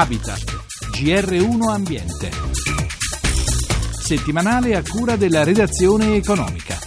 Habitat, GR1 Ambiente. Settimanale a cura della redazione economica.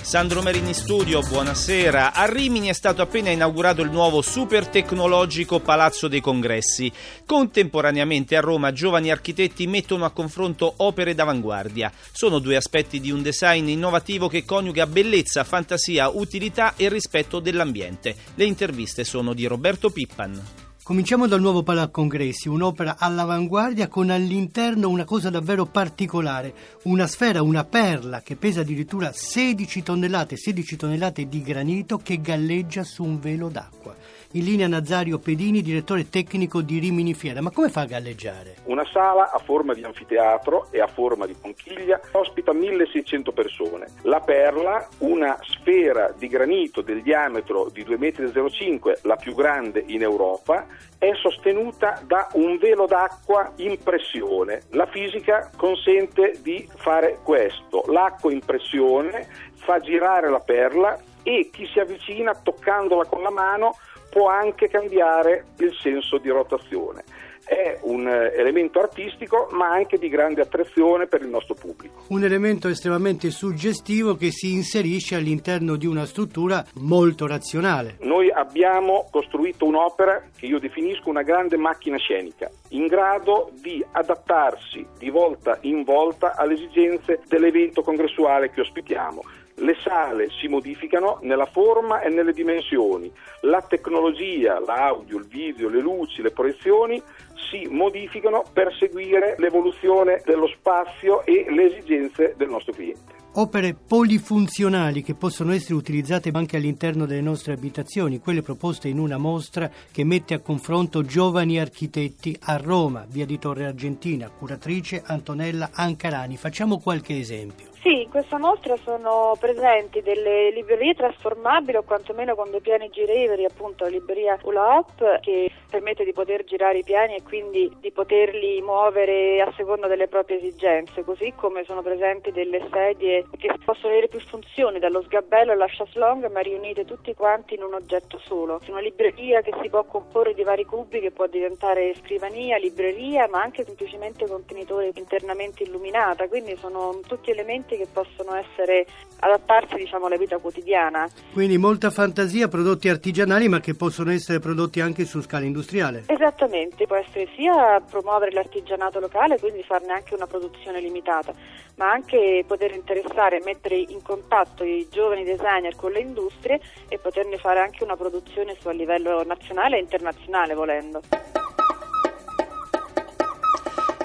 Sandro Merini Studio, buonasera. A Rimini è stato appena inaugurato il nuovo super tecnologico Palazzo dei Congressi. Contemporaneamente a Roma giovani architetti mettono a confronto opere d'avanguardia. Sono due aspetti di un design innovativo che coniuga bellezza, fantasia, utilità e rispetto dell'ambiente. Le interviste sono di Roberto Pippan. Cominciamo dal nuovo Palacongressi, un'opera all'avanguardia con all'interno una cosa davvero particolare, una sfera, una perla che pesa addirittura 16 tonnellate, 16 tonnellate di granito che galleggia su un velo d'acqua. In linea Nazario Pedini, direttore tecnico di Rimini Fiera. Ma come fa a galleggiare? Una sala a forma di anfiteatro e a forma di conchiglia ospita 1600 persone. La perla, una sfera di granito del diametro di 2,05 m, la più grande in Europa, è sostenuta da un velo d'acqua in pressione. La fisica consente di fare questo. L'acqua in pressione fa girare la perla e chi si avvicina toccandola con la mano può anche cambiare il senso di rotazione. È un eh, elemento artistico ma anche di grande attrazione per il nostro pubblico. Un elemento estremamente suggestivo che si inserisce all'interno di una struttura molto razionale. Noi abbiamo costruito un'opera che io definisco una grande macchina scenica, in grado di adattarsi di volta in volta alle esigenze dell'evento congressuale che ospitiamo le sale si modificano nella forma e nelle dimensioni, la tecnologia, l'audio, il video, le luci, le proiezioni si modificano per seguire l'evoluzione dello spazio e le esigenze del nostro cliente. Opere polifunzionali che possono essere utilizzate anche all'interno delle nostre abitazioni, quelle proposte in una mostra che mette a confronto giovani architetti a Roma, via di Torre Argentina, curatrice Antonella Ancarani. Facciamo qualche esempio. Sì, in questa mostra sono presenti delle librerie trasformabili o quantomeno con dei piani girevoli, appunto la libreria Ula Hop che permette di poter girare i piani e quindi di poterli muovere a seconda delle proprie esigenze, così come sono presenti delle sedie che possono avere più funzioni, dallo sgabello alla chaiselong, ma riunite tutti quanti in un oggetto solo. Una libreria che si può comporre di vari cubi che può diventare scrivania, libreria, ma anche semplicemente contenitore internamente illuminata, quindi sono tutti elementi che possono essere adattarsi diciamo, alla vita quotidiana. Quindi molta fantasia, prodotti artigianali ma che possono essere prodotti anche su scala industriale. Esattamente, può essere sia promuovere l'artigianato locale, quindi farne anche una produzione limitata, ma anche poter interessare e mettere in contatto i giovani designer con le industrie e poterne fare anche una produzione su a livello nazionale e internazionale volendo.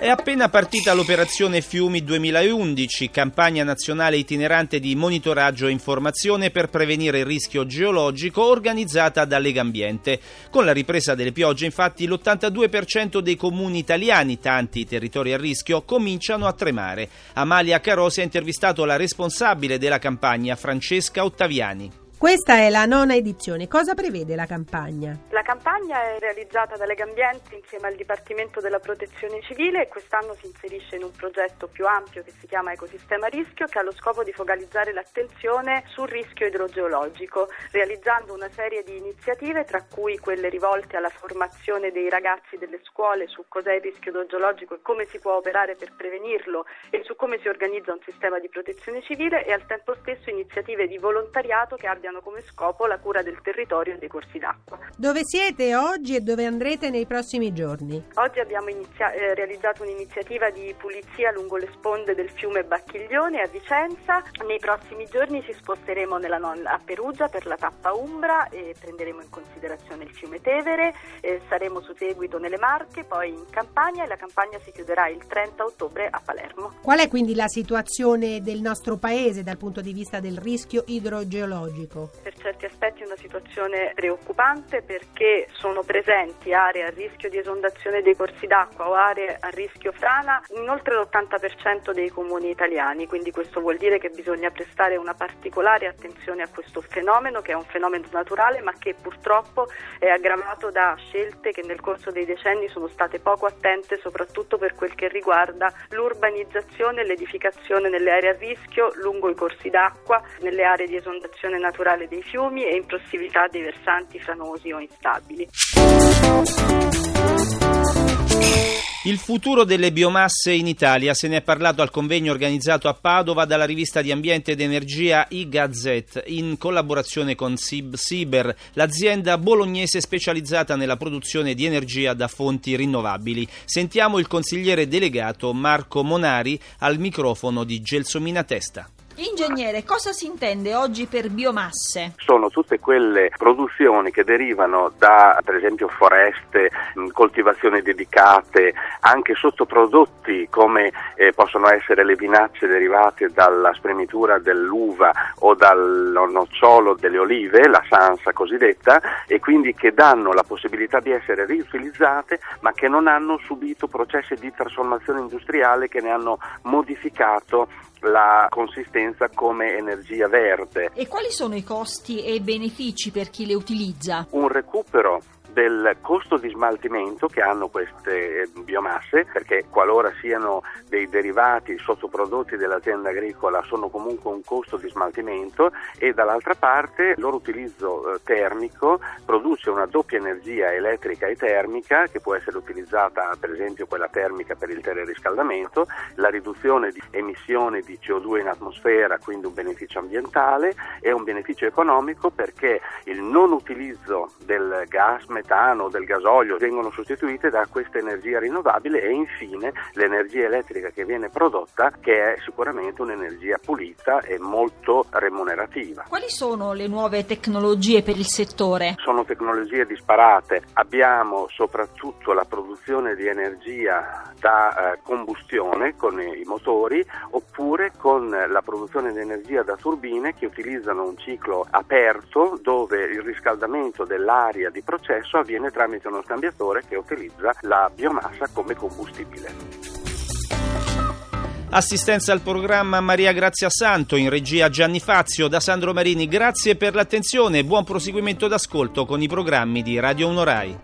È appena partita l'operazione Fiumi 2011, campagna nazionale itinerante di monitoraggio e informazione per prevenire il rischio geologico organizzata da Legambiente. Con la ripresa delle piogge, infatti, l'82% dei comuni italiani, tanti territori a rischio, cominciano a tremare. Amalia Carosi ha intervistato la responsabile della campagna, Francesca Ottaviani. Questa è la nona edizione. Cosa prevede la campagna? La campagna è realizzata da Legambiente insieme al Dipartimento della Protezione Civile e quest'anno si inserisce in un progetto più ampio che si chiama Ecosistema Rischio che ha lo scopo di focalizzare l'attenzione sul rischio idrogeologico, realizzando una serie di iniziative tra cui quelle rivolte alla formazione dei ragazzi delle scuole su cos'è il rischio idrogeologico e come si può operare per prevenirlo e su come si organizza un sistema di protezione civile e al tempo stesso iniziative di volontariato che abbiano come scopo la cura del territorio e dei corsi d'acqua. Dove siete oggi e dove andrete nei prossimi giorni? Oggi abbiamo inizia- eh, realizzato un'iniziativa di pulizia lungo le sponde del fiume Bacchiglione a Vicenza. Nei prossimi giorni ci sposteremo non- a Perugia per la tappa Umbra e prenderemo in considerazione il fiume Tevere, eh, saremo su seguito nelle Marche, poi in Campania e la campagna si chiuderà il 30 ottobre a Palermo. Qual è quindi la situazione del nostro paese dal punto di vista del rischio idrogeologico? Ecco. Per certi aspetti è una situazione preoccupante perché sono presenti aree a rischio di esondazione dei corsi d'acqua o aree a rischio frana in oltre l'80% dei comuni italiani, quindi questo vuol dire che bisogna prestare una particolare attenzione a questo fenomeno che è un fenomeno naturale ma che purtroppo è aggravato da scelte che nel corso dei decenni sono state poco attente soprattutto per quel che riguarda l'urbanizzazione e l'edificazione nelle aree a rischio lungo i corsi d'acqua, nelle aree di esondazione naturale naturale dei fiumi e in prossimità dei versanti franosi o instabili. Il futuro delle biomasse in Italia se ne è parlato al convegno organizzato a Padova dalla rivista di ambiente ed energia iGazette in collaborazione con Sib Siber, l'azienda bolognese specializzata nella produzione di energia da fonti rinnovabili. Sentiamo il consigliere delegato Marco Monari al microfono di Gelsomina Testa. Ingegnere, cosa si intende oggi per biomasse? Sono tutte quelle produzioni che derivano da, per esempio, foreste, coltivazioni dedicate, anche sottoprodotti come eh, possono essere le vinacce derivate dalla spremitura dell'uva o dal nocciolo delle olive, la sansa cosiddetta, e quindi che danno la possibilità di essere riutilizzate ma che non hanno subito processi di trasformazione industriale che ne hanno modificato la consistenza come energia verde. E quali sono i costi e i benefici per chi le utilizza? Un recupero del costo di smaltimento che hanno queste biomasse, perché qualora siano dei derivati sottoprodotti dell'azienda agricola sono comunque un costo di smaltimento e dall'altra parte il loro utilizzo eh, termico produce una doppia energia elettrica e termica che può essere utilizzata per esempio quella termica per il teleriscaldamento, la riduzione di emissioni di CO2 in atmosfera, quindi un beneficio ambientale e un beneficio economico perché il non utilizzo del gas metano, del gasolio vengono sostituite da questa energia rinnovabile e infine l'energia elettrica che viene prodotta che è sicuramente un'energia pulita e molto remunerativa. Quali sono le nuove tecnologie per il settore? Sono tecnologie disparate. Abbiamo soprattutto la produzione di energia da eh, combustione con i motori oppure con la produzione di energia da turbine che utilizzano un ciclo aperto dove il riscaldamento dell'aria di processo stesso avviene tramite uno scambiatore che utilizza la biomassa come combustibile. Assistenza al programma Maria Grazia Santo, in regia Gianni Fazio, da Sandro Marini. Grazie per l'attenzione e buon proseguimento d'ascolto con i programmi di Radio 1 Rai.